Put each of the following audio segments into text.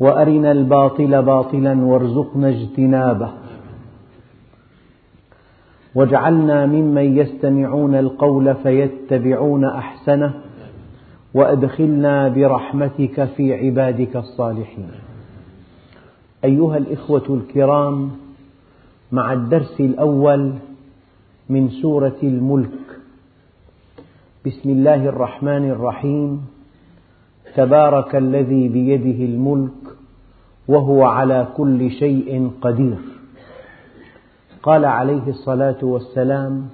وأرنا الباطل باطلا وارزقنا اجتنابه. واجعلنا ممن يستمعون القول فيتبعون أحسنه وأدخلنا برحمتك في عبادك الصالحين. أيها الإخوة الكرام مع الدرس الأول من سورة الملك. بسم الله الرحمن الرحيم. تبارك الذي بيده الملك وهو على كل شيء قدير. قال عليه الصلاة والسلام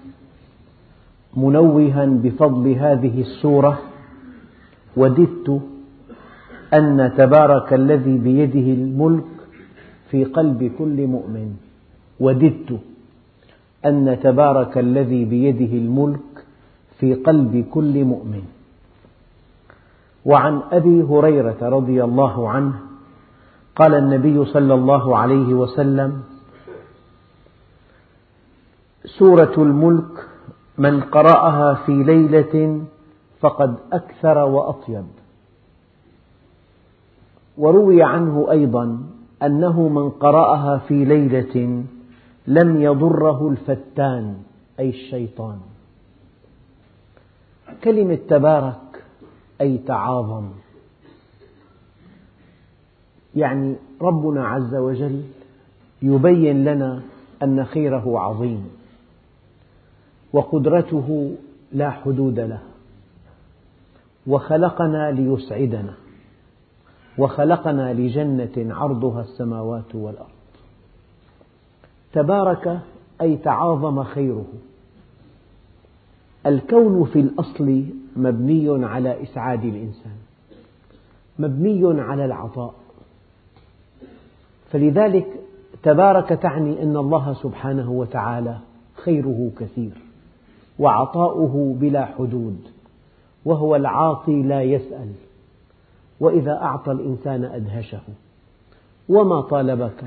منوها بفضل هذه السورة وددت أن تبارك الذي بيده الملك في قلب كل مؤمن. وددت أن تبارك الذي بيده الملك في قلب كل مؤمن. وعن أبي هريرة رضي الله عنه قال النبي صلى الله عليه وسلم سورة الملك من قرأها في ليلة فقد أكثر وأطيب. وروي عنه أيضا أنه من قرأها في ليلة لم يضره الفتان أي الشيطان. كلمة تبارك أي تعاظم. يعني ربنا عز وجل يبين لنا أن خيره عظيم وقدرته لا حدود له وخلقنا ليسعدنا وخلقنا لجنة عرضها السماوات والأرض. تبارك أي تعاظم خيره. الكون في الأصل مبني على إسعاد الإنسان مبني على العطاء. فلذلك تبارك تعني أن الله سبحانه وتعالى خيره كثير وعطاؤه بلا حدود وهو العاطي لا يسأل وإذا أعطى الإنسان أدهشه وما طالبك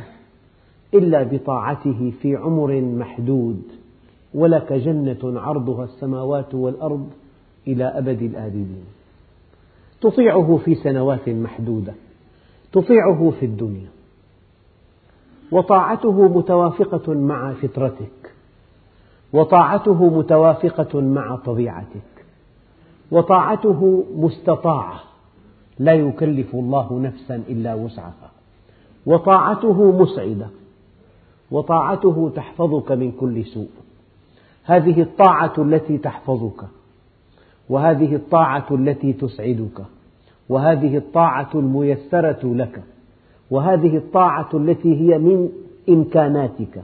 إلا بطاعته في عمر محدود ولك جنة عرضها السماوات والأرض إلى أبد الآبدين. تطيعه في سنوات محدودة تطيعه في الدنيا وطاعته متوافقة مع فطرتك. وطاعته متوافقة مع طبيعتك. وطاعته مستطاعة. لا يكلف الله نفسا إلا وسعها. وطاعته مسعدة. وطاعته تحفظك من كل سوء. هذه الطاعة التي تحفظك. وهذه الطاعة التي تسعدك. وهذه الطاعة الميسرة لك. وهذه الطاعة التي هي من إمكاناتك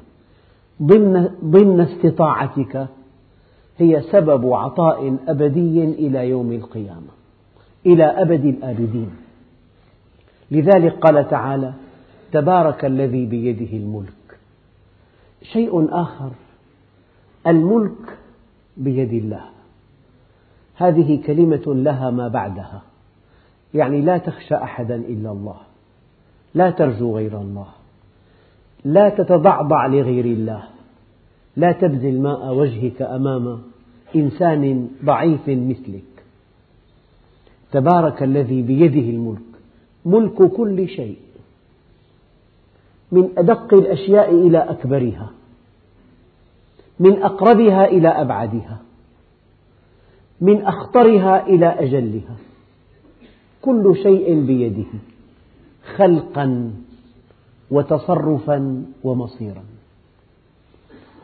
ضمن, ضمن استطاعتك هي سبب عطاء أبدي إلى يوم القيامة إلى أبد الآبدين. لذلك قال تعالى تبارك الذي بيده الملك. شيء آخر الملك بيد الله. هذه كلمة لها ما بعدها يعني لا تخشى أحدا إلا الله. لا ترجو غير الله. لا تتضعضع لغير الله. لا تبذل ماء وجهك أمام إنسان ضعيف مثلك. تبارك الذي بيده الملك. ملك كل شيء. من أدق الأشياء إلى أكبرها. من أقربها إلى أبعدها. من أخطرها إلى أجلها. كل شيء بيده. خلقا وتصرفا ومصيرا.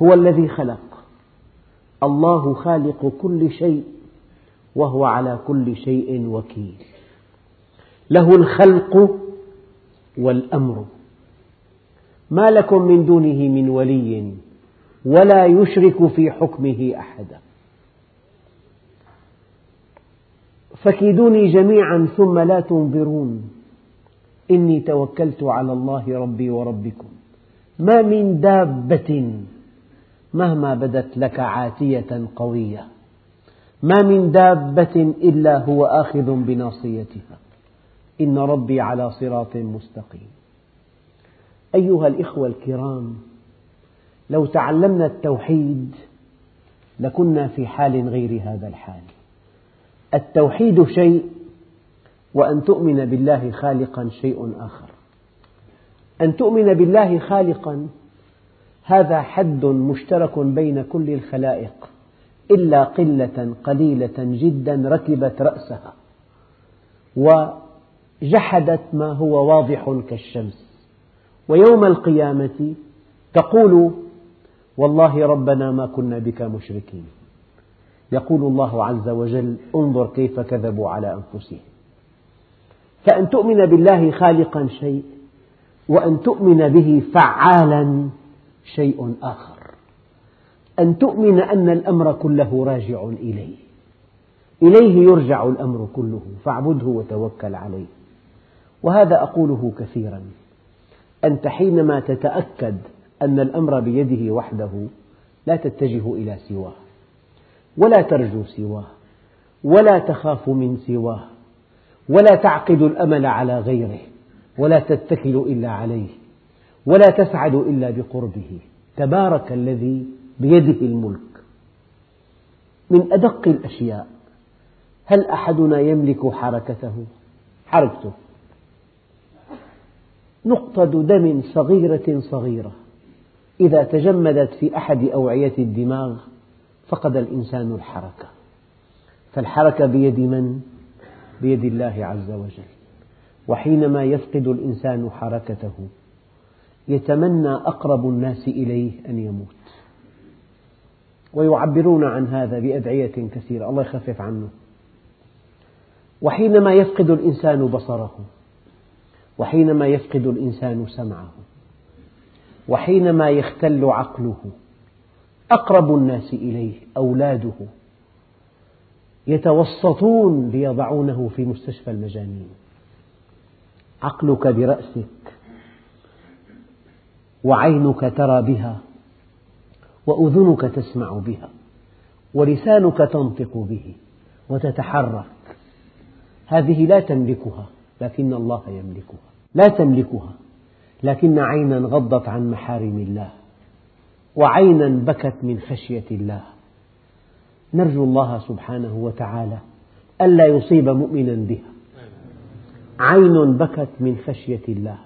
هو الذي خلق. الله خالق كل شيء وهو على كل شيء وكيل. له الخلق والأمر. ما لكم من دونه من ولي ولا يشرك في حكمه أحدا. فكيدوني جميعا ثم لا تنظرون. إني توكلت على الله ربي وربكم. ما من دابة مهما بدت لك عاتية قوية. ما من دابة إلا هو آخذ بناصيتها. إن ربي على صراط مستقيم. أيها الإخوة الكرام لو تعلمنا التوحيد لكنا في حال غير هذا الحال. التوحيد شيء وأن تؤمن بالله خالقا شيء آخر. أن تؤمن بالله خالقا هذا حد مشترك بين كل الخلائق إلا قلة قليلة جدا ركبت رأسها وجحدت ما هو واضح كالشمس. ويوم القيامة تقول والله ربنا ما كنا بك مشركين. يقول الله عز وجل انظر كيف كذبوا على أنفسهم. فأن تؤمن بالله خالقا شيء وأن تؤمن به فعالا شيء آخر. أن تؤمن أن الأمر كله راجع إليه. إليه يرجع الأمر كله فاعبده وتوكل عليه. وهذا أقوله كثيرا. أنت حينما تتأكد أن الأمر بيده وحده لا تتجه إلى سواه ولا ترجو سواه ولا تخاف من سواه. ولا تعقد الأمل على غيره ولا تتكل إلا عليه ولا تسعد إلا بقربه. تبارك الذي بيده الملك. من أدق الأشياء هل أحدنا يملك حركته؟ حركته. نقطة دم صغيرة صغيرة. إذا تجمدت في أحد أوعية الدماغ فقد الإنسان الحركة. فالحركة بيد من؟ بيد الله عز وجل. وحينما يفقد الإنسان حركته يتمنى أقرب الناس إليه أن يموت. ويعبرون عن هذا بأدعية كثيرة. الله يخفف عنه. وحينما يفقد الإنسان بصره وحينما يفقد الإنسان سمعه وحينما يختل عقله أقرب الناس إليه أولاده. يتوسطون ليضعونه في مستشفى المجانين. عقلك برأسك وعينك ترى بها وأذنك تسمع بها ولسانك تنطق به وتتحرك. هذه لا تملكها لكن الله يملكها. لا تملكها لكن عينا غضت عن محارم الله وعينا بكت من خشية الله. نرجو الله سبحانه وتعالى ألا يصيب مؤمنا بها. عين بكت من خشية الله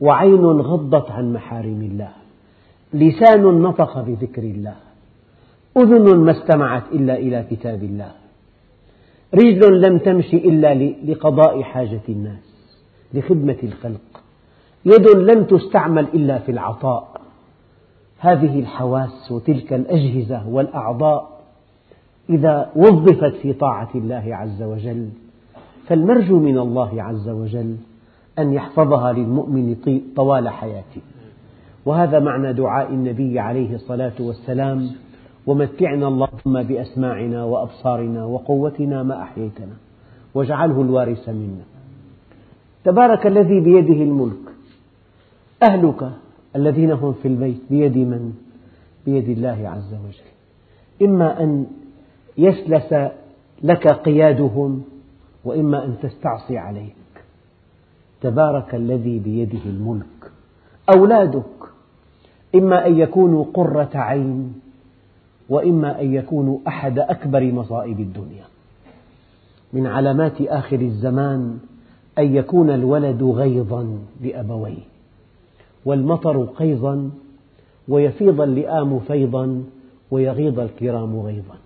وعين غضت عن محارم الله لسان نطق بذكر الله أذن ما استمعت إلا إلى كتاب الله رجل لم تمش إلا لقضاء حاجة الناس لخدمة الخلق يد لم تستعمل إلا في العطاء. هذه الحواس وتلك الأجهزة والأعضاء إذا وظفت في طاعة الله عز وجل فالمرجو من الله عز وجل أن يحفظها للمؤمن طوال حياته. وهذا معنى دعاء النبي عليه الصلاة والسلام ومتعنا اللهم بأسماعنا وأبصارنا وقوتنا ما أحييتنا واجعله الوارث منا. تبارك الذي بيده الملك أهلك الذين هم في البيت بيد من؟ بيد الله عز وجل. إما أن يسلس لك قيادهم وإما أن تستعصي عليك. تبارك الذي بيده الملك. أولادك إما أن يكونوا قرة عين وإما أن يكونوا أحد أكبر مصائب الدنيا. من علامات آخر الزمان أن يكون الولد غيظا لأبويه والمطر قيظا ويفيض اللئام فيضا ويغيض الكرام غيظا.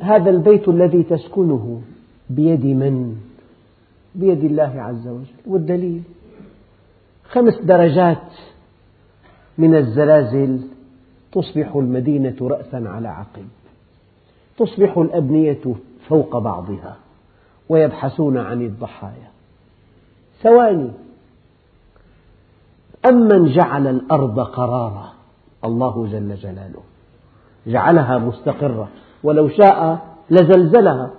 هذا البيت الذي تسكنه بيد من؟ بيد الله عز وجل. والدليل خمس درجات من الزلازل تصبح المدينة رأسا على عقب. تصبح الأبنية فوق بعضها ويبحثون عن الضحايا. ثواني. أمن جعل الأرض قرارا. الله جل جلاله جعلها مستقرة. ولو شاء لزلزلها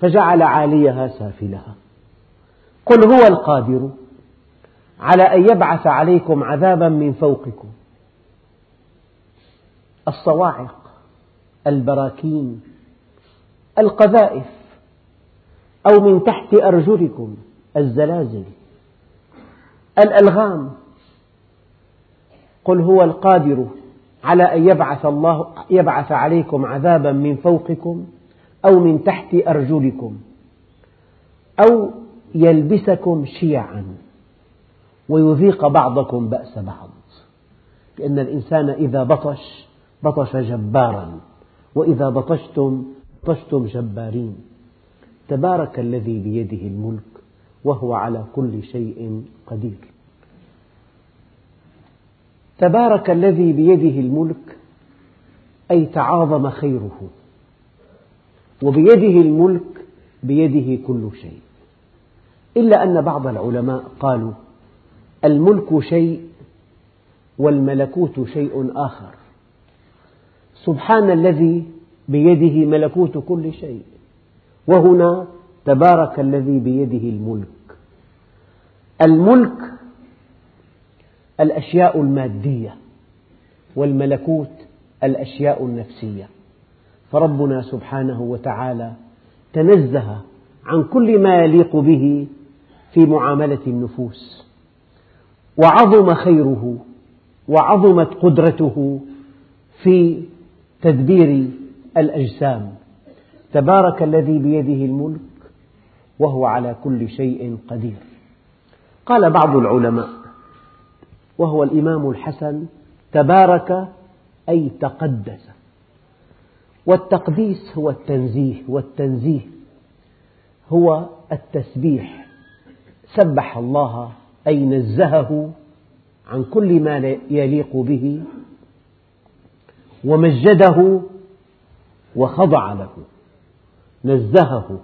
فجعل عاليها سافلها. قل هو القادر على أن يبعث عليكم عذابا من فوقكم. الصواعق البراكين القذائف أو من تحت أرجلكم الزلازل الألغام. قل هو القادر على أن يبعث الله يبعث عليكم عذابا من فوقكم أو من تحت أرجلكم أو يلبسكم شيعا ويذيق بعضكم بأس بعض. لأن الإنسان إذا بطش بطش جبارا وإذا بطشتم بطشتم جبارين. تبارك الذي بيده الملك وهو على كل شيء قدير. تبارك الذي بيده الملك أي تعاظم خيره. وبيده الملك بيده كل شيء. إلا أن بعض العلماء قالوا الملك شيء والملكوت شيء آخر. سبحان الذي بيده ملكوت كل شيء. وهنا تبارك الذي بيده الملك. الملك الأشياء المادية والملكوت الأشياء النفسية. فربنا سبحانه وتعالى تنزه عن كل ما يليق به في معاملة النفوس وعظم خيره وعظمت قدرته في تدبير الأجسام. تبارك الذي بيده الملك وهو على كل شيء قدير. قال بعض العلماء وهو الإمام الحسن تبارك أي تقدس. والتقديس هو التنزيه والتنزيه هو التسبيح. سبح الله أي نزهه عن كل ما يليق به ومجده وخضع له. نزهه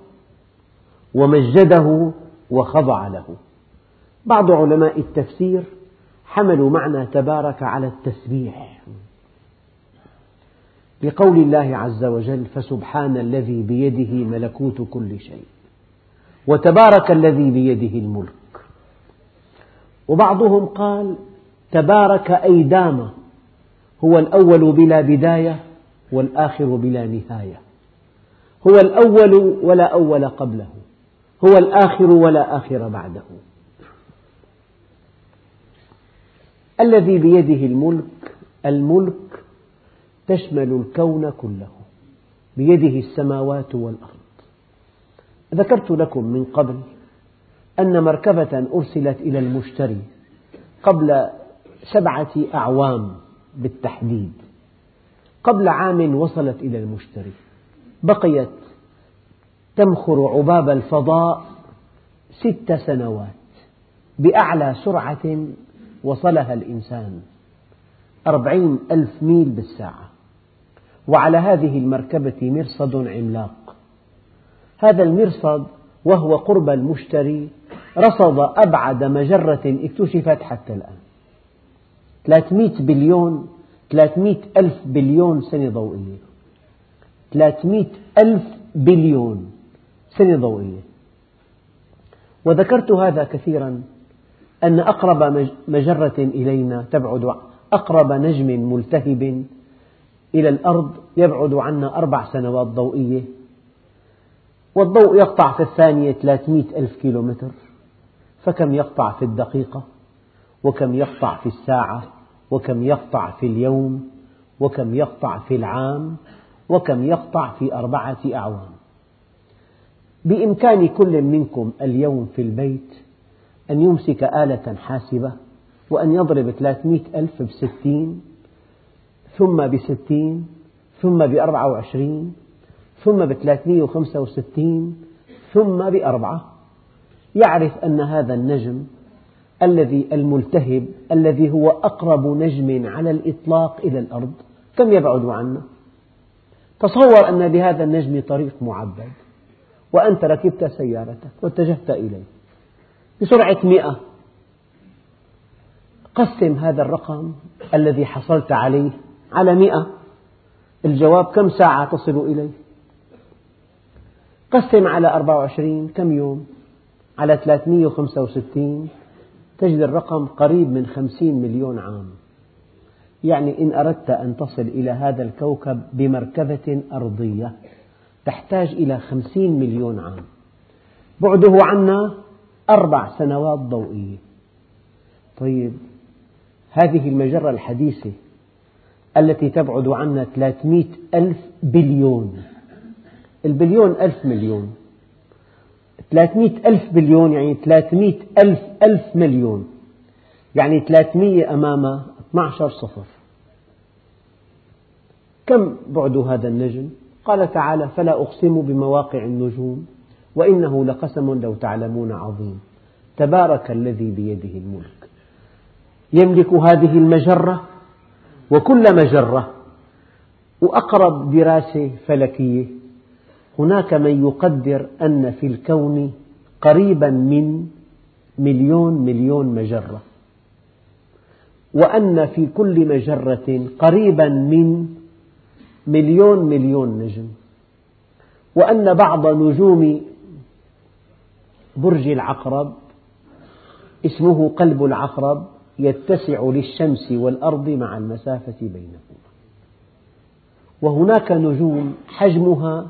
ومجده وخضع له. بعض علماء التفسير حملوا معنى تبارك على التسبيح. لقول الله عز وجل فسبحان الذي بيده ملكوت كل شيء وتبارك الذي بيده الملك. وبعضهم قال تبارك أي دام هو الأول بلا بداية والآخر بلا نهاية. هو الأول ولا أول قبله هو الآخر ولا آخر بعده. الذي بيده الملك الملك تشمل الكون كله بيده السماوات والأرض. ذكرت لكم من قبل أن مركبة أرسلت إلى المشتري قبل سبعة أعوام بالتحديد. قبل عام وصلت إلى المشتري. بقيت تمخر عباب الفضاء ست سنوات بأعلى سرعة وصلها الإنسان أربعين ألف ميل بالساعة. وعلى هذه المركبة مرصد عملاق. هذا المرصد وهو قرب المشتري رصد أبعد مجرة اكتشفت حتى الآن. 300 بليون 300 ألف بليون سنة ضوئية. 300 ألف بليون سنة ضوئية. وذكرت هذا كثيرا أن أقرب مجرة إلينا تبعد أقرب نجم ملتهب إلى الأرض يبعد عنا أربع سنوات ضوئية والضوء يقطع في الثانية 300 ألف كيلومتر فكم يقطع في الدقيقة؟ وكم يقطع في الساعة؟ وكم يقطع في اليوم؟ وكم يقطع في العام؟ وكم يقطع في أربعة أعوام؟ بإمكان كل منكم اليوم في البيت أن يمسك آلة حاسبة وأن يضرب 300 ألف بستين ثم بستين ثم بأربعة وعشرين ثم بثلاثمئة وخمسة وستين ثم بأربعة. يعرف أن هذا النجم الذي الملتهب الذي هو أقرب نجم على الإطلاق إلى الأرض كم يبعد عنا؟ تصور أن لهذا النجم طريق معبد وأنت ركبت سيارتك واتجهت إليه. بسرعة مئة. قسم هذا الرقم الذي حصلت عليه على مئة. الجواب كم ساعة تصل إليه؟ قسم على 24 كم يوم؟ على 365 تجد الرقم قريب من 50 مليون عام. يعني إن أردت أن تصل إلى هذا الكوكب بمركبة أرضية تحتاج إلى 50 مليون عام. بعده عنا أربع سنوات ضوئية. طيب هذه المجرة الحديثة التي تبعد عنا 300 ألف بليون. البليون ألف مليون. 300 ألف بليون يعني 300 ألف ألف مليون. يعني 300 أمام 12 صفر. كم بعد هذا النجم؟ قال تعالى فلا أقسم بمواقع النجوم. وإنه لقسم لو تعلمون عظيم. تبارك الذي بيده الملك. يملك هذه المجرة وكل مجرة. وأقرب دراسة فلكية. هناك من يقدر أن في الكون قريبا من مليون مليون مجرة. وأن في كل مجرة قريبا من مليون مليون نجم. وأن بعض نجوم برج العقرب اسمه قلب العقرب يتسع للشمس والأرض مع المسافة بينهما. وهناك نجوم حجمها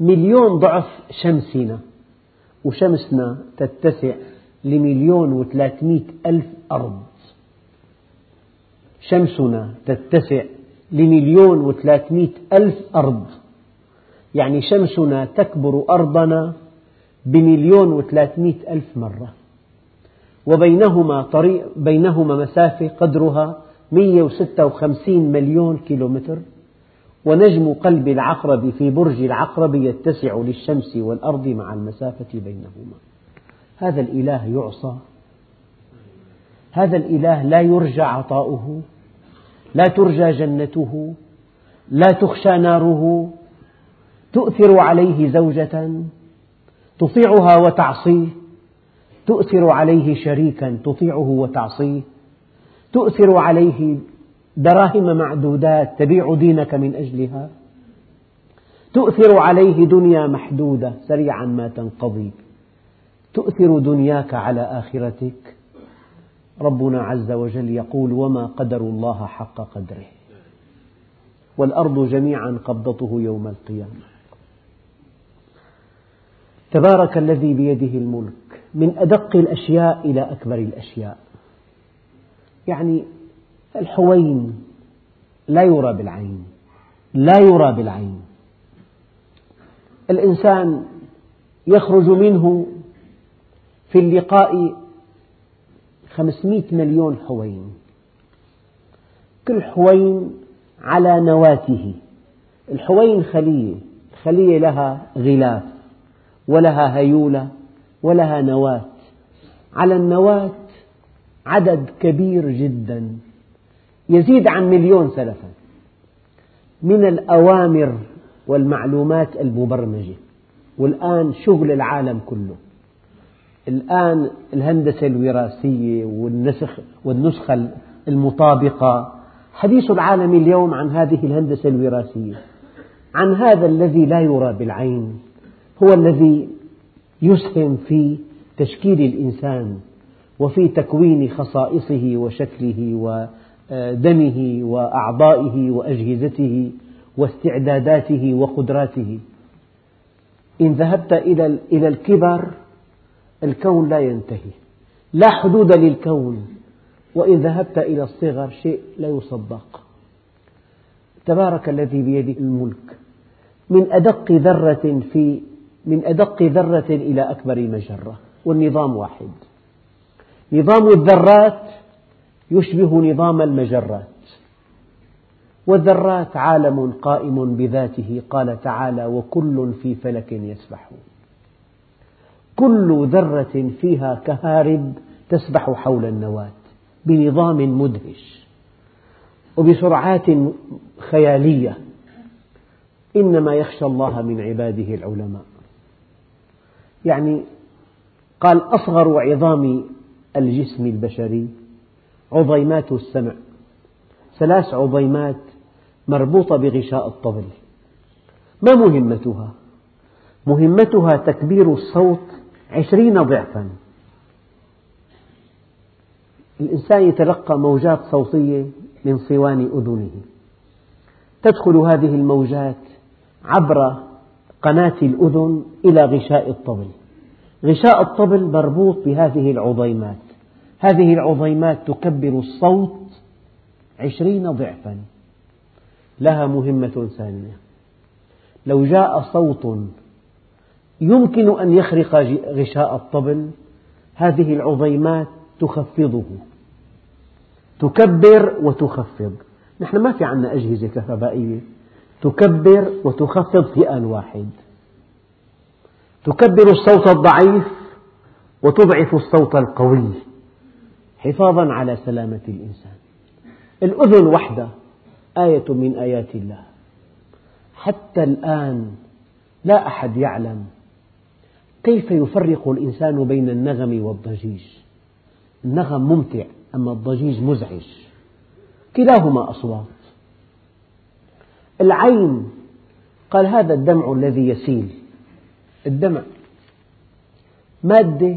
مليون ضعف شمسنا وشمسنا تتسع لمليون وثلاثمئة ألف أرض. شمسنا تتسع لمليون وثلاثمئة ألف أرض. يعني شمسنا تكبر أرضنا بمليون وثلاثمئة ألف مرة. وبينهما طريق بينهما مسافة قدرها 156 مليون كيلومتر. ونجم قلب العقرب في برج العقرب يتسع للشمس والأرض مع المسافة بينهما. هذا الإله يعصى. هذا الإله لا يرجى عطاؤه لا ترجى جنته لا تخشى ناره. تؤثر عليه زوجة. تطيعها وتعصيه. تؤثر عليه شريكا تطيعه وتعصيه. تؤثر عليه دراهم معدودات تبيع دينك من أجلها. تؤثر عليه دنيا محدودة سريعا ما تنقضي. تؤثر دنياك على آخرتك. ربنا عز وجل يقول وما قدر الله حق قدره. والأرض جميعا قبضته يوم القيامة. تبارك الذي بيده الملك من أدق الأشياء إلى أكبر الأشياء. يعني الحوين لا يرى بالعين لا يرى بالعين. الإنسان يخرج منه في اللقاء خمسمئة مليون حوين كل حوين على نواته. الحوين خلية الخلية لها غلاف. ولها هيولة ولها نواة. على النواة عدد كبير جدا. يزيد عن مليون سلفا. من الأوامر والمعلومات المبرمجة. والآن شغل العالم كله. الآن الهندسة الوراثية والنسخ والنسخة المطابقة. حديث العالم اليوم عن هذه الهندسة الوراثية. عن هذا الذي لا يرى بالعين. هو الذي يسهم في تشكيل الإنسان وفي تكوين خصائصه وشكله ودمه وأعضائه وأجهزته واستعداداته وقدراته. إن ذهبت إلى الكبر الكون لا ينتهي. لا حدود للكون. وإن ذهبت إلى الصغر شيء لا يصدق. تبارك الذي بيده الملك. من أدق ذرة في من أدق ذرة إلى أكبر مجرة والنظام واحد. نظام الذرات يشبه نظام المجرات. والذرات عالم قائم بذاته قال تعالى وكل في فلك يسبحون كل ذرة فيها كهارب تسبح حول النواة بنظام مدهش وبسرعات خيالية. إنما يخشى الله من عباده العلماء. يعني قال أصغر عظام الجسم البشري عظيمات السمع. ثلاث عظيمات مربوطة بغشاء الطبل. ما مهمتها؟ مهمتها تكبير الصوت عشرين ضعفا. الإنسان يتلقى موجات صوتية من صوان أذنه. تدخل هذه الموجات عبر قناة الأذن إلى غشاء الطبل. غشاء الطبل مربوط بهذه العظيمات. هذه العظيمات تكبر الصوت عشرين ضعفا. لها مهمة ثانية. لو جاء صوت يمكن أن يخرق غشاء الطبل هذه العظيمات تخفضه. تكبر وتخفض. نحن ما في عندنا أجهزة كهربائية. تكبر وتخفض في آن واحد. تكبر الصوت الضعيف وتضعف الصوت القوي حفاظا على سلامة الإنسان. الأذن وحدها آية من آيات الله. حتى الآن لا أحد يعلم كيف يفرق الإنسان بين النغم والضجيج. النغم ممتع أما الضجيج مزعج. كلاهما أصوات. العين. قال هذا الدمع الذي يسيل. الدمع. مادة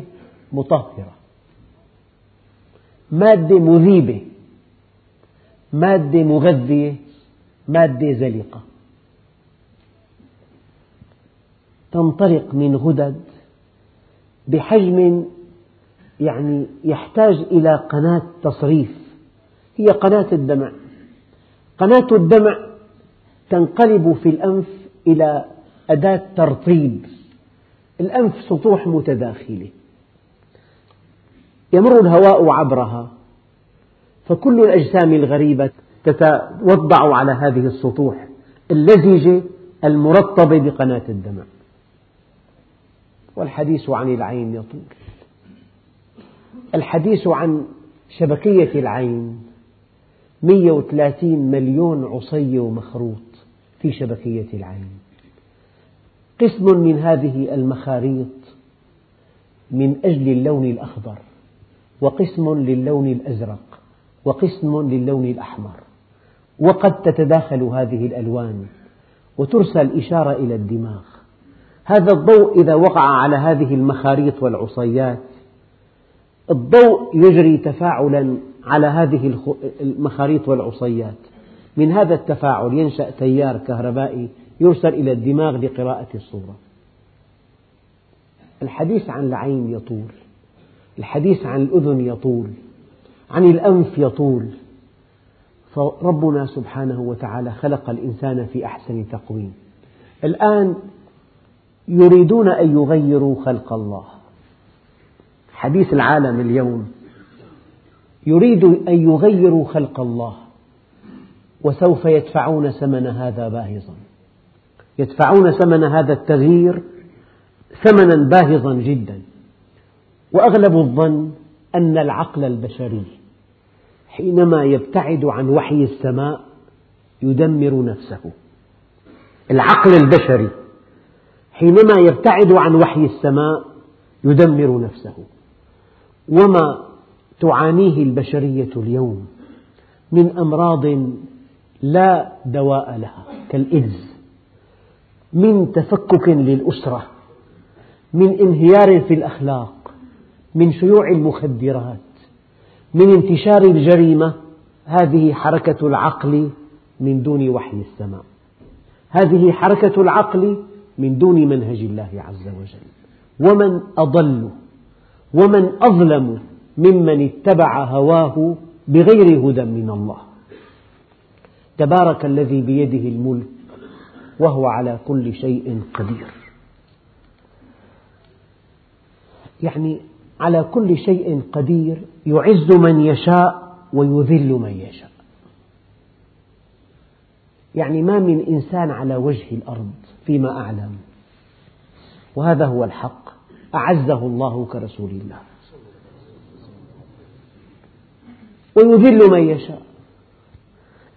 مطهرة. مادة مذيبة. مادة مغذية. مادة زلقة. تنطلق من غدد بحجم يعني يحتاج إلى قناة تصريف. هي قناة الدمع. قناة الدمع تنقلب في الأنف إلى أداة ترطيب. الأنف سطوح متداخلة. يمر الهواء عبرها. فكل الأجسام الغريبة تتوضع على هذه السطوح اللزجة المرطبة بقناة الدمع والحديث عن العين يطول. الحديث عن شبكية العين. 130 مليون عصي ومخروط في شبكية العين. قسم من هذه المخاريط من أجل اللون الأخضر وقسم للون الأزرق وقسم للون الأحمر. وقد تتداخل هذه الألوان وترسل إشارة إلى الدماغ. هذا الضوء إذا وقع على هذه المخاريط والعصيات الضوء يجري تفاعلا على هذه المخاريط والعصيات. من هذا التفاعل ينشأ تيار كهربائي يرسل إلى الدماغ لقراءة الصورة. الحديث عن العين يطول الحديث عن الأذن يطول عن الأنف يطول. فربنا سبحانه وتعالى خلق الإنسان في أحسن تقويم. الآن يريدون أن يغيروا خلق الله. حديث العالم اليوم يريد أن يغيروا خلق الله. وسوف يدفعون ثمن هذا باهظا. يدفعون ثمن هذا التغيير ثمنا باهظا جدا. وأغلب الظن أن العقل البشري حينما يبتعد عن وحي السماء يدمر نفسه. العقل البشري حينما يبتعد عن وحي السماء يدمر نفسه. وما تعانيه البشرية اليوم من أمراض لا دواء لها كالإيدز من تفكك للأسرة من انهيار في الأخلاق من شيوع المخدرات من انتشار الجريمة هذه حركة العقل من دون وحي السماء. هذه حركة العقل من دون منهج الله عز وجل. ومن أضل ومن أظلم ممن اتبع هواه بغير هدى من الله. تبارك الذي بيده الملك وهو على كل شيء قدير. يعني على كل شيء قدير يعز من يشاء ويذل من يشاء. يعني ما من إنسان على وجه الأرض فيما أعلم. وهذا هو الحق. أعزه الله كرسول الله. ويذل من يشاء.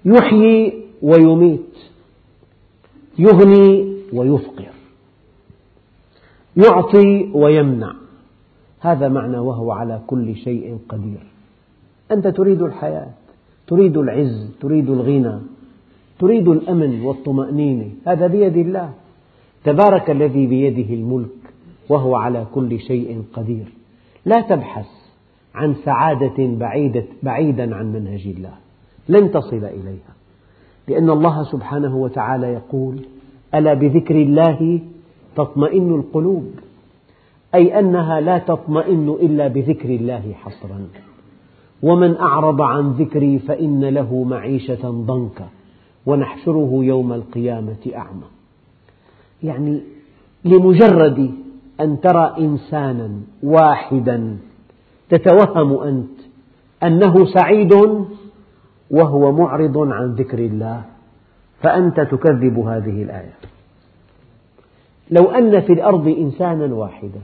يحيي ويميت يغني ويفقر يعطي ويمنع. هذا معنى وهو على كل شيء قدير. أنت تريد الحياة تريد العز تريد الغنى تريد الأمن والطمأنينة. هذا بيد الله. تبارك الذي بيده الملك وهو على كل شيء قدير. لا تبحث عن سعادة بعيدا عن منهج الله. لن تصل إليها. لأن الله سبحانه وتعالى يقول ألا بذكر الله تطمئن القلوب؟ أي أنها لا تطمئن إلا بذكر الله حصرا. ومن أعرض عن ذكري فإن له معيشة ضنكا. ونحشره يوم القيامة أعمى. يعني لمجرد أن ترى إنسانا واحدا تتوهم أنت أنه سعيد وهو معرض عن ذكر الله فأنت تكذب هذه الآية. لو أن في الأرض إنسانا واحدا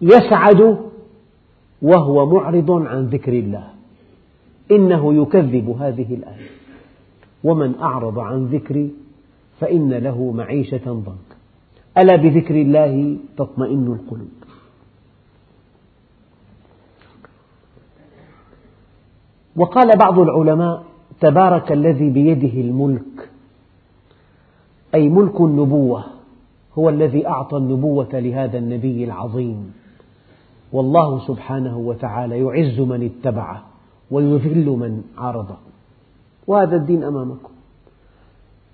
يسعد وهو معرض عن ذكر الله إنه يكذب هذه الآية. ومن أعرض عن ذكري فإن له معيشة ضنكا. ألا بذكر الله تطمئن القلوب؟ وقال بعض العلماء تبارك الذي بيده الملك أي ملك النبوة هو الذي أعطى النبوة لهذا النبي العظيم. والله سبحانه وتعالى يعز من اتبعه ويذل من عارضه. وهذا الدين أمامكم.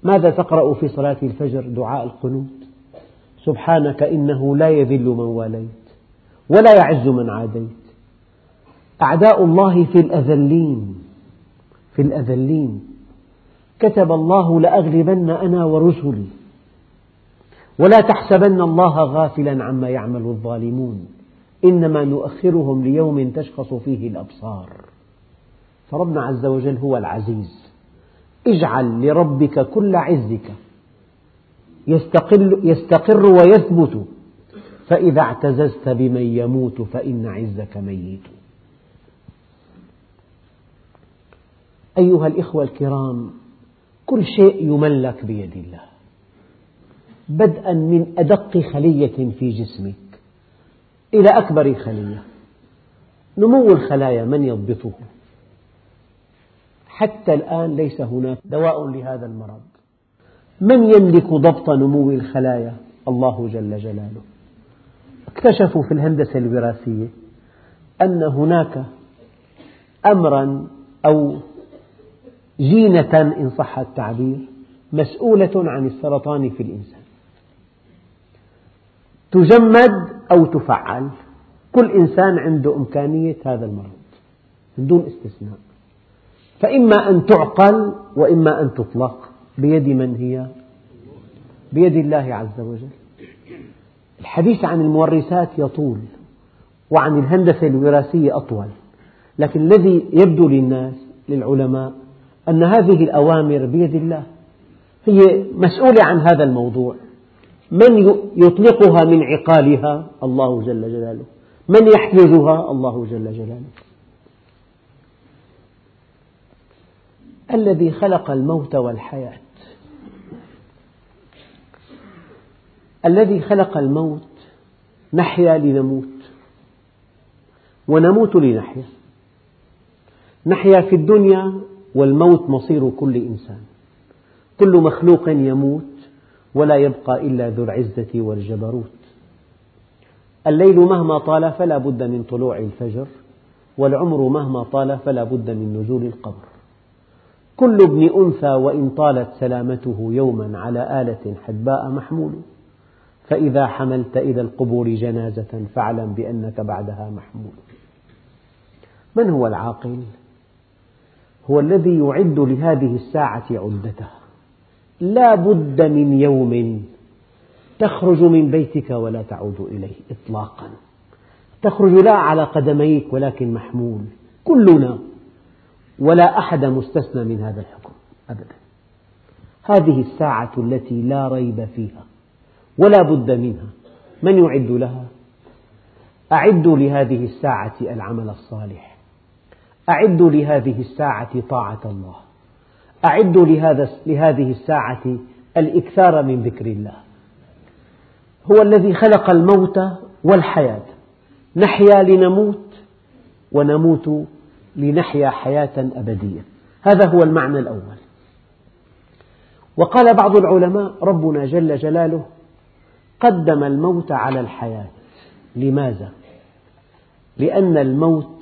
ماذا تقرأ في صلاة الفجر؟ دعاء القنوت. سبحانك إنه لا يذل من واليت ولا يعز من عاديت. أعداء الله في الأذلين في الأذلين. كتب الله لأغلبن أنا ورسلي. ولا تحسبن الله غافلا عما يعمل الظالمون. إنما نؤخرهم ليوم تشخص فيه الأبصار. فربنا عز وجل هو العزيز. اجعل لربك كل عزك. يستقل يستقر ويثبت. فإذا اعتززت بمن يموت فإن عزك ميت. أيها الإخوة الكرام كل شيء يملك بيد الله. بدءا من أدق خلية في جسمك إلى أكبر خلية. نمو الخلايا من يضبطه. حتى الآن ليس هناك دواء لهذا المرض. من يملك ضبط نمو الخلايا؟ الله جل جلاله. اكتشفوا في الهندسة الوراثية أن هناك أمرا أو جينة إن صح التعبير مسؤولة عن السرطان في الإنسان. تجمد أو تفعل كل إنسان عنده إمكانية هذا المرض بدون استثناء. فإما أن تعقل وإما أن تطلق بيد من هي؟ بيد الله عز وجل. الحديث عن المورثات يطول وعن الهندسة الوراثية أطول لكن الذي يبدو للناس للعلماء أن هذه الأوامر بيد الله. هي مسؤولة عن هذا الموضوع. من يطلقها من عقالها؟ الله جل جلاله. من يحجزها الله جل جلاله. الذي خلق الموت والحياة. الذي خلق الموت نحيا لنموت. ونموت لنحيا. نحيا في الدنيا والموت مصير كل إنسان. كل مخلوق يموت ولا يبقى إلا ذو العزة والجبروت. الليل مهما طال فلا بد من طلوع الفجر والعمر مهما طال فلا بد من نزول القبر. كل ابن أنثى وإن طالت سلامته يوما على آلة حدباء محمول. فإذا حملت إلى القبور جنازة فاعلم بأنك بعدها محمول. من هو العاقل؟ هو الذي يعد لهذه الساعة عدتها لا بد من يوم تخرج من بيتك ولا تعود إليه إطلاقا. تخرج لا على قدميك ولكن محمول كلنا. ولا أحد مستثنى من هذا الحكم أبدا. هذه الساعة التي لا ريب فيها ولا بد منها. من يعد لها؟ أعدوا لهذه الساعة العمل الصالح. أعدوا لهذه الساعة طاعة الله. أعدوا لهذا لهذه الساعة الإكثار من ذكر الله. هو الذي خلق الموت والحياة. نحيا لنموت ونموت لنحيا حياة أبدية. هذا هو المعنى الأول. وقال بعض العلماء ربنا جل جلاله قدم الموت على الحياة. لماذا؟ لأن الموت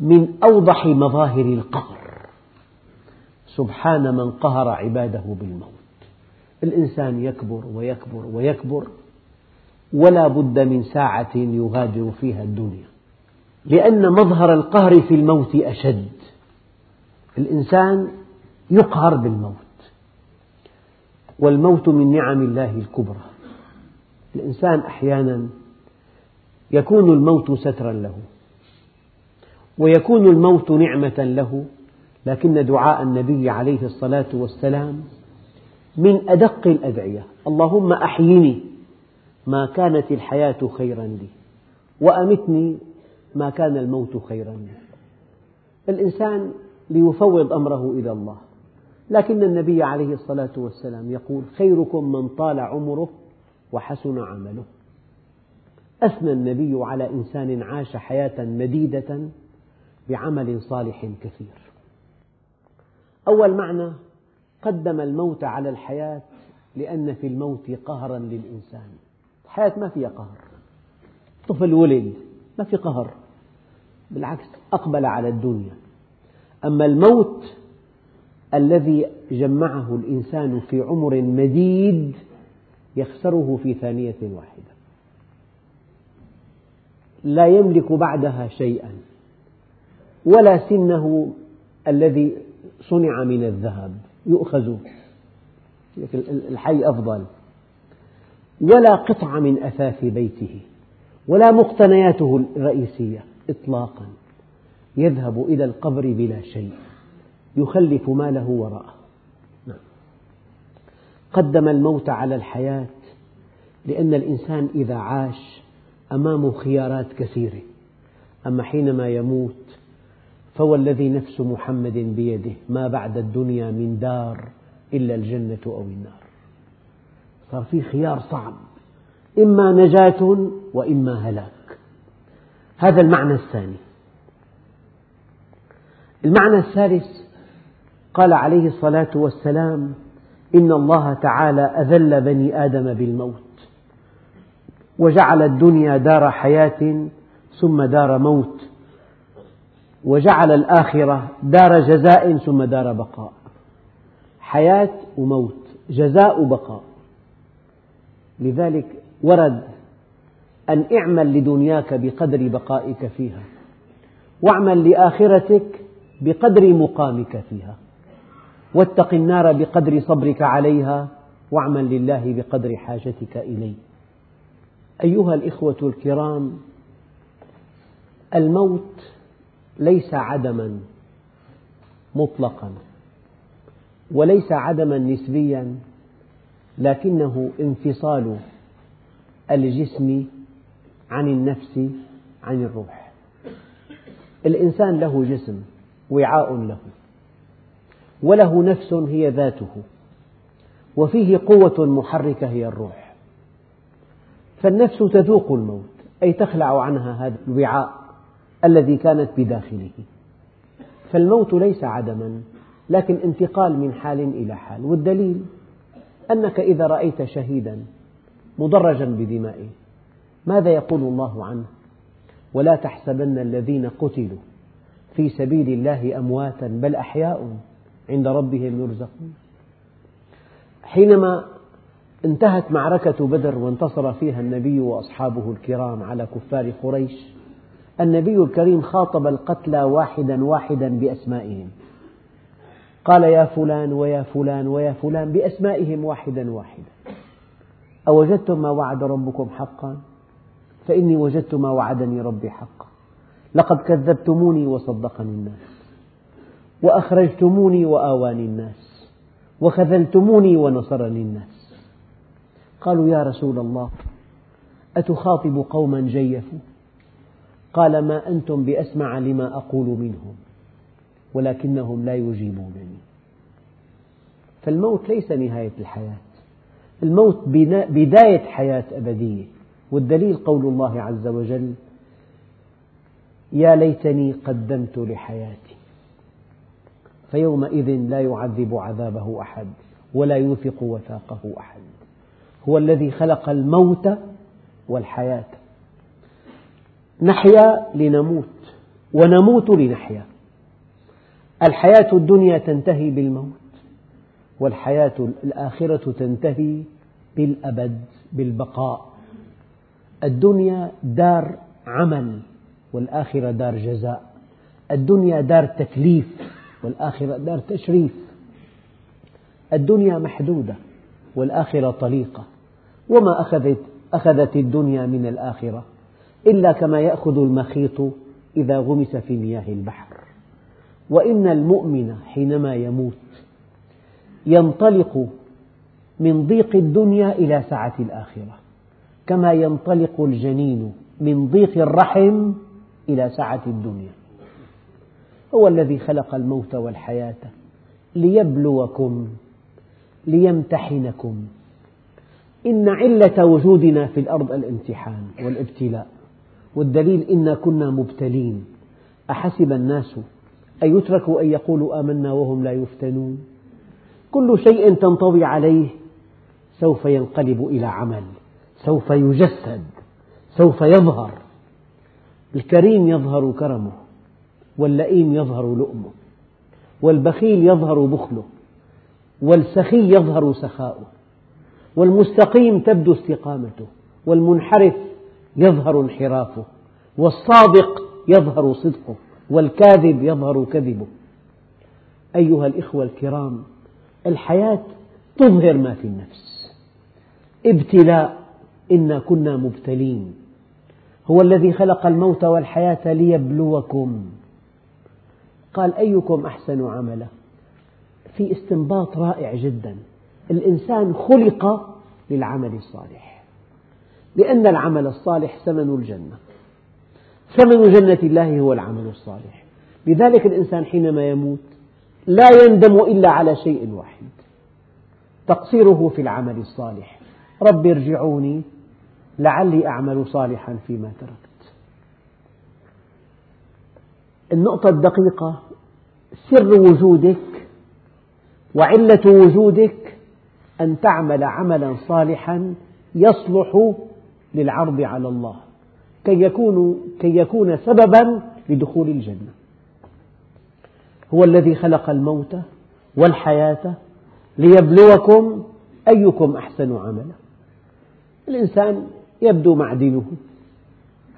من أوضح مظاهر القهر. سبحان من قهر عباده بالموت. الإنسان يكبر ويكبر ويكبر ولا بد من ساعة يغادر فيها الدنيا. لأن مظهر القهر في الموت أشد. الإنسان يقهر بالموت. والموت من نعم الله الكبرى. الإنسان أحيانا يكون الموت سترا له. ويكون الموت نعمة له لكن دعاء النبي عليه الصلاة والسلام من أدق الأدعية. اللهم أحيني ما كانت الحياة خيرا لي وأمتني ما كان الموت خيرا لي. الإنسان ليفوض أمره إلى الله. لكن النبي عليه الصلاة والسلام يقول خيركم من طال عمره وحسن عمله. أثنى النبي على إنسان عاش حياة مديدة بعمل صالح كثير. أول معنى قدم الموت على الحياة لأن في الموت قهرا للإنسان. الحياة ما فيها قهر. طفل ولد ما في قهر. بالعكس أقبل على الدنيا. أما الموت الذي جمعه الإنسان في عمر مديد يخسره في ثانية واحدة. لا يملك بعدها شيئا. ولا سنه الذي صنع من الذهب يؤخذ. الحي أفضل. ولا قطعة من أثاث بيته ولا مقتنياته الرئيسية إطلاقا. يذهب إلى القبر بلا شيء يخلف ماله وراءه. نعم. قدم الموت على الحياة لأن الإنسان إذا عاش أمامه خيارات كثيرة. أما حينما يموت فوالذي نفس محمد بيده ما بعد الدنيا من دار إلا الجنة أو النار. صار في خيار صعب إما نجاة وإما هلاك. هذا المعنى الثاني. المعنى الثالث قال عليه الصلاة والسلام إن الله تعالى أذل بني آدم بالموت وجعل الدنيا دار حياة ثم دار موت. وجعل الآخرة دار جزاء ثم دار بقاء. حياة وموت جزاء وبقاء. لذلك ورد أن اعمل لدنياك بقدر بقائك فيها واعمل لآخرتك بقدر مقامك فيها واتق النار بقدر صبرك عليها واعمل لله بقدر حاجتك إليه. أيها الإخوة الكرام الموت ليس عدما مطلقا وليس عدما نسبيا لكنه انفصال الجسم عن النفس عن الروح. الإنسان له جسم وعاء له وله نفس هي ذاته وفيه قوة محركة هي الروح. فالنفس تذوق الموت أي تخلع عنها هذا الوعاء. الذي كانت بداخله. فالموت ليس عدما لكن انتقال من حال إلى حال. والدليل أنك إذا رأيت شهيدا مدرجا بدمائه ماذا يقول الله عنه؟ ولا تحسبن الذين قتلوا في سبيل الله أمواتا بل أحياء عند ربهم يرزقون. حينما انتهت معركة بدر وانتصر فيها النبي وأصحابه الكرام على كفار قريش النبي الكريم خاطب القتلى واحدا واحدا بأسمائهم. قال يا فلان ويا فلان ويا فلان بأسمائهم واحدا واحدا. أوجدتم ما وعد ربكم حقا؟ فإني وجدت ما وعدني ربي حقا. لقد كذبتموني وصدقني الناس وأخرجتموني وآواني الناس وخذلتموني ونصرني الناس. قالوا يا رسول الله أتخاطب قوما جيفوا؟ قال ما أنتم بأسمع لما أقول منهم ولكنهم لا يجيبونني. فالموت ليس نهاية الحياة الموت بداية حياة أبدية. والدليل قول الله عز وجل يا ليتني قدمت لحياتي. فيومئذ لا يعذب عذابه أحد ولا يوثق وثاقه أحد. هو الذي خلق الموت والحياة. نحيا لنموت ونموت لنحيا. الحياة الدنيا تنتهي بالموت والحياة الآخرة تنتهي بالأبد بالبقاء. الدنيا دار عمل والآخرة دار جزاء. الدنيا دار تكليف والآخرة دار تشريف. الدنيا محدودة والآخرة طليقة. وما أخذت, أخذت الدنيا من الآخرة؟ إلا كما يأخذ المخيط إذا غمس في مياه البحر. وإن المؤمن حينما يموت ينطلق من ضيق الدنيا إلى سعة الآخرة كما ينطلق الجنين من ضيق الرحم إلى سعة الدنيا. هو الذي خلق الموت والحياة ليبلوكم ليمتحنكم. إن علة وجودنا في الأرض الامتحان والابتلاء. والدليل إنا كنا مبتلين. أحسب الناس أن يتركوا أن يقولوا آمنا وهم لا يفتنون؟ كل شيء تنطوي عليه سوف ينقلب إلى عمل سوف يجسد سوف يظهر. الكريم يظهر كرمه واللئيم يظهر لؤمه والبخيل يظهر بخله والسخي يظهر سخاؤه والمستقيم تبدو استقامته والمنحرف يظهر انحرافه والصادق يظهر صدقه والكاذب يظهر كذبه. أيها الإخوة الكرام الحياة تظهر ما في النفس. ابتلاء إنا كنا مبتلين. هو الذي خلق الموت والحياة ليبلوكم. قال أيكم أحسن عملا؟ في استنباط رائع جدا. الإنسان خلق للعمل الصالح. لأن العمل الصالح ثمن الجنة. ثمن جنة الله هو العمل الصالح. لذلك الإنسان حينما يموت لا يندم إلا على شيء واحد. تقصيره في العمل الصالح. رب ارجعوني لعلي أعمل صالحا فيما تركت. النقطة الدقيقة سر وجودك وعلة وجودك أن تعمل عملا صالحا يصلح للعرض على الله. كي يكون, كي يكون سببا لدخول الجنة. هو الذي خلق الموت والحياة ليبلوكم أيكم أحسن عملا. الإنسان يبدو معدنه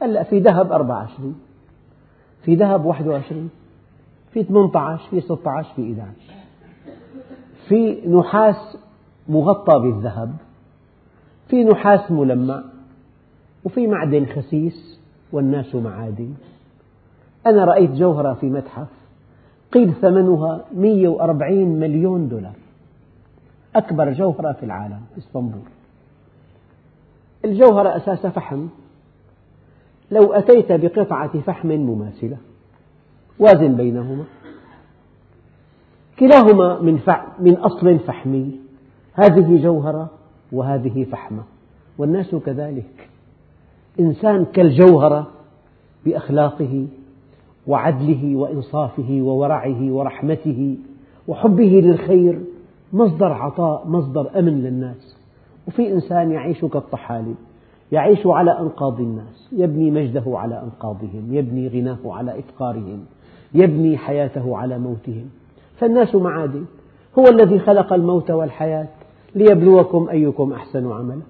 هلأ في ذهب 24 في ذهب 21 في 18 في 16 في 11 في نحاس مغطى بالذهب في نحاس ملمع. وفي معدن خسيس والناس معادن أنا رأيت جوهرة في متحف قيل ثمنها 140 مليون دولار. أكبر جوهرة في العالم إسطنبول. الجوهرة أساسها فحم. لو أتيت بقطعة فحم مماثلة وازن بينهما. كلاهما من, من أصل فحمي. هذه جوهرة وهذه فحمة والناس كذلك. إنسان كالجوهرة بأخلاقه وعدله وإنصافه وورعه ورحمته وحبه للخير مصدر عطاء مصدر أمن للناس. وفي إنسان يعيش كالطحالب يعيش على أنقاض الناس يبني مجده على أنقاضهم يبني غناه على إفقارهم يبني حياته على موتهم. فالناس معادن هو الذي خلق الموت والحياة ليبلوكم أيكم أحسن عملا.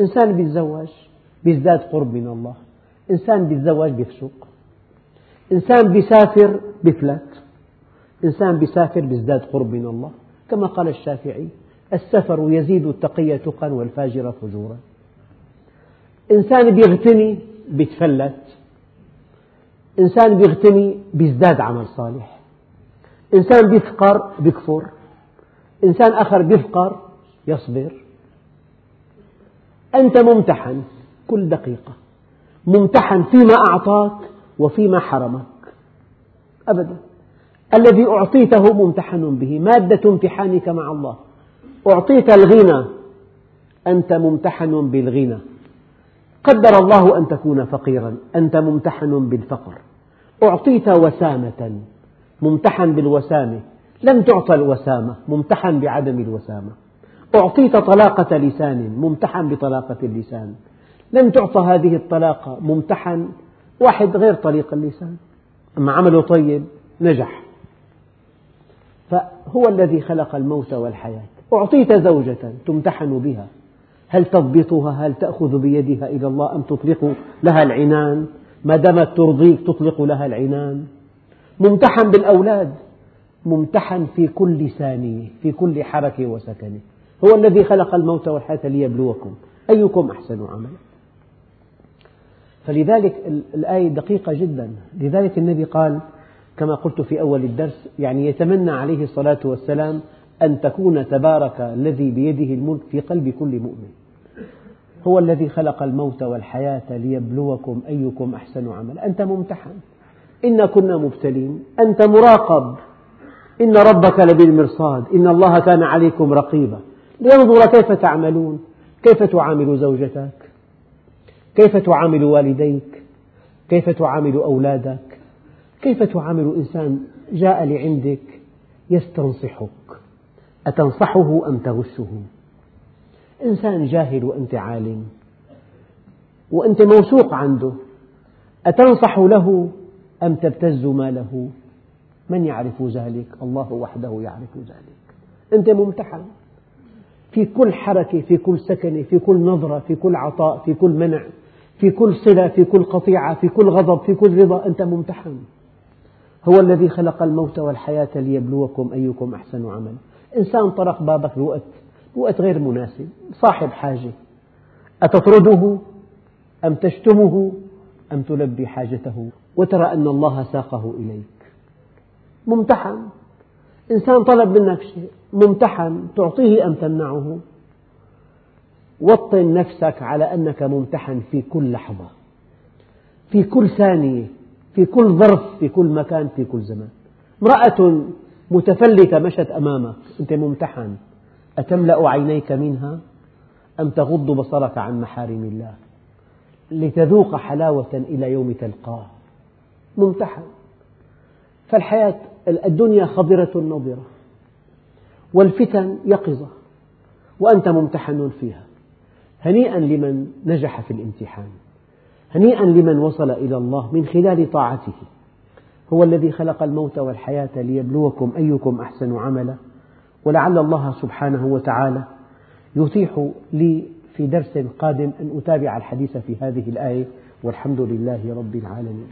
إنسان بيتزوج بيزداد قرب من الله. إنسان بيتزوج بيفسق إنسان بيسافر بيفلت إنسان بيسافر بيزداد قرب من الله. كما قال الشافعي السفر يزيد التقي تقا والفاجر فجورا. إنسان بيغتني بيتفلت إنسان بيغتني بيزداد عمل صالح. إنسان بيفقر بيكفر. إنسان آخر بيفقر يصبر. أنت ممتحن. كل دقيقة. ممتحن فيما أعطاك وفيما حرمك. أبدا. الذي أعطيته ممتحن به. مادة امتحانك مع الله. أعطيت الغنى. أنت ممتحن بالغنى. قدر الله أن تكون فقيرا. أنت ممتحن بالفقر. أعطيت وسامة. ممتحن بالوسامة. لم تعطى الوسامة. ممتحن بعدم الوسامة. أعطيت طلاقة لسان. ممتحن بطلاقة اللسان. لم تعطى هذه الطلاقة ممتحن واحد غير طليق اللسان. أما عمله طيب نجح. فهو الذي خلق الموت والحياة. أعطيت زوجة تمتحن بها. هل تضبطها؟ هل تأخذ بيدها إلى الله أم تطلق لها العنان؟ ما دامت ترضيك تطلق لها العنان. ممتحن بالأولاد. ممتحن في كل ثانية في كل حركة وسكنة. هو الذي خلق الموت والحياة ليبلوكم. أيكم أحسن عملا. فلذلك الآية دقيقة جدا. لذلك النبي قال كما قلت في أول الدرس يعني يتمنى عليه الصلاة والسلام أن تكون تبارك الذي بيده الملك في قلب كل مؤمن. هو الذي خلق الموت والحياة ليبلوكم أيكم أحسن عملا. أنت ممتحن. إنا كنا مبتلين. أنت مراقب. إن ربك لبالمرصاد. إن الله كان عليكم رقيبا. لينظر كيف تعملون. كيف تعامل زوجتك؟ كيف تعامل والديك؟ كيف تعامل أولادك؟ كيف تعامل إنسان جاء لعندك يستنصحك؟ أتنصحه أم تغشه؟ إنسان جاهل وأنت عالم وأنت موثوق عنده أتنصح له أم تبتز ماله؟ من يعرف ذلك؟ الله وحده يعرف ذلك. أنت ممتحن. في كل حركة في كل سكنة في كل نظرة في كل عطاء في كل منع. في كل صلة في كل قطيعة في كل غضب في كل رضا أنت ممتحن. هو الذي خلق الموت والحياة ليبلوكم أيكم أحسن عملا. إنسان طرق بابك بوقت بوقت غير مناسب. صاحب حاجة. أتطرده؟ أم تشتمه؟ أم تلبي حاجته؟ وترى أن الله ساقه إليك. ممتحن. إنسان طلب منك شيء ممتحن. تعطيه أم تمنعه؟ وطن نفسك على أنك ممتحن في كل لحظة. في كل ثانية في كل ظرف في كل مكان في كل زمان. امرأة متفلتة مشت أمامك أنت ممتحن. أتملأ عينيك منها؟ أم تغض بصرك عن محارم الله؟ لتذوق حلاوة إلى يوم تلقاه. ممتحن. فالحياة الدنيا خضرة نضرة والفتن يقظة وأنت ممتحن فيها. هنيئا لمن نجح في الامتحان هنيئا لمن وصل إلى الله من خلال طاعته. هو الذي خلق الموت والحياة ليبلوكم أيكم أحسن عملا ولعل الله سبحانه وتعالى يتيح لي في درس قادم أن أتابع الحديث في هذه الآية والحمد لله رب العالمين.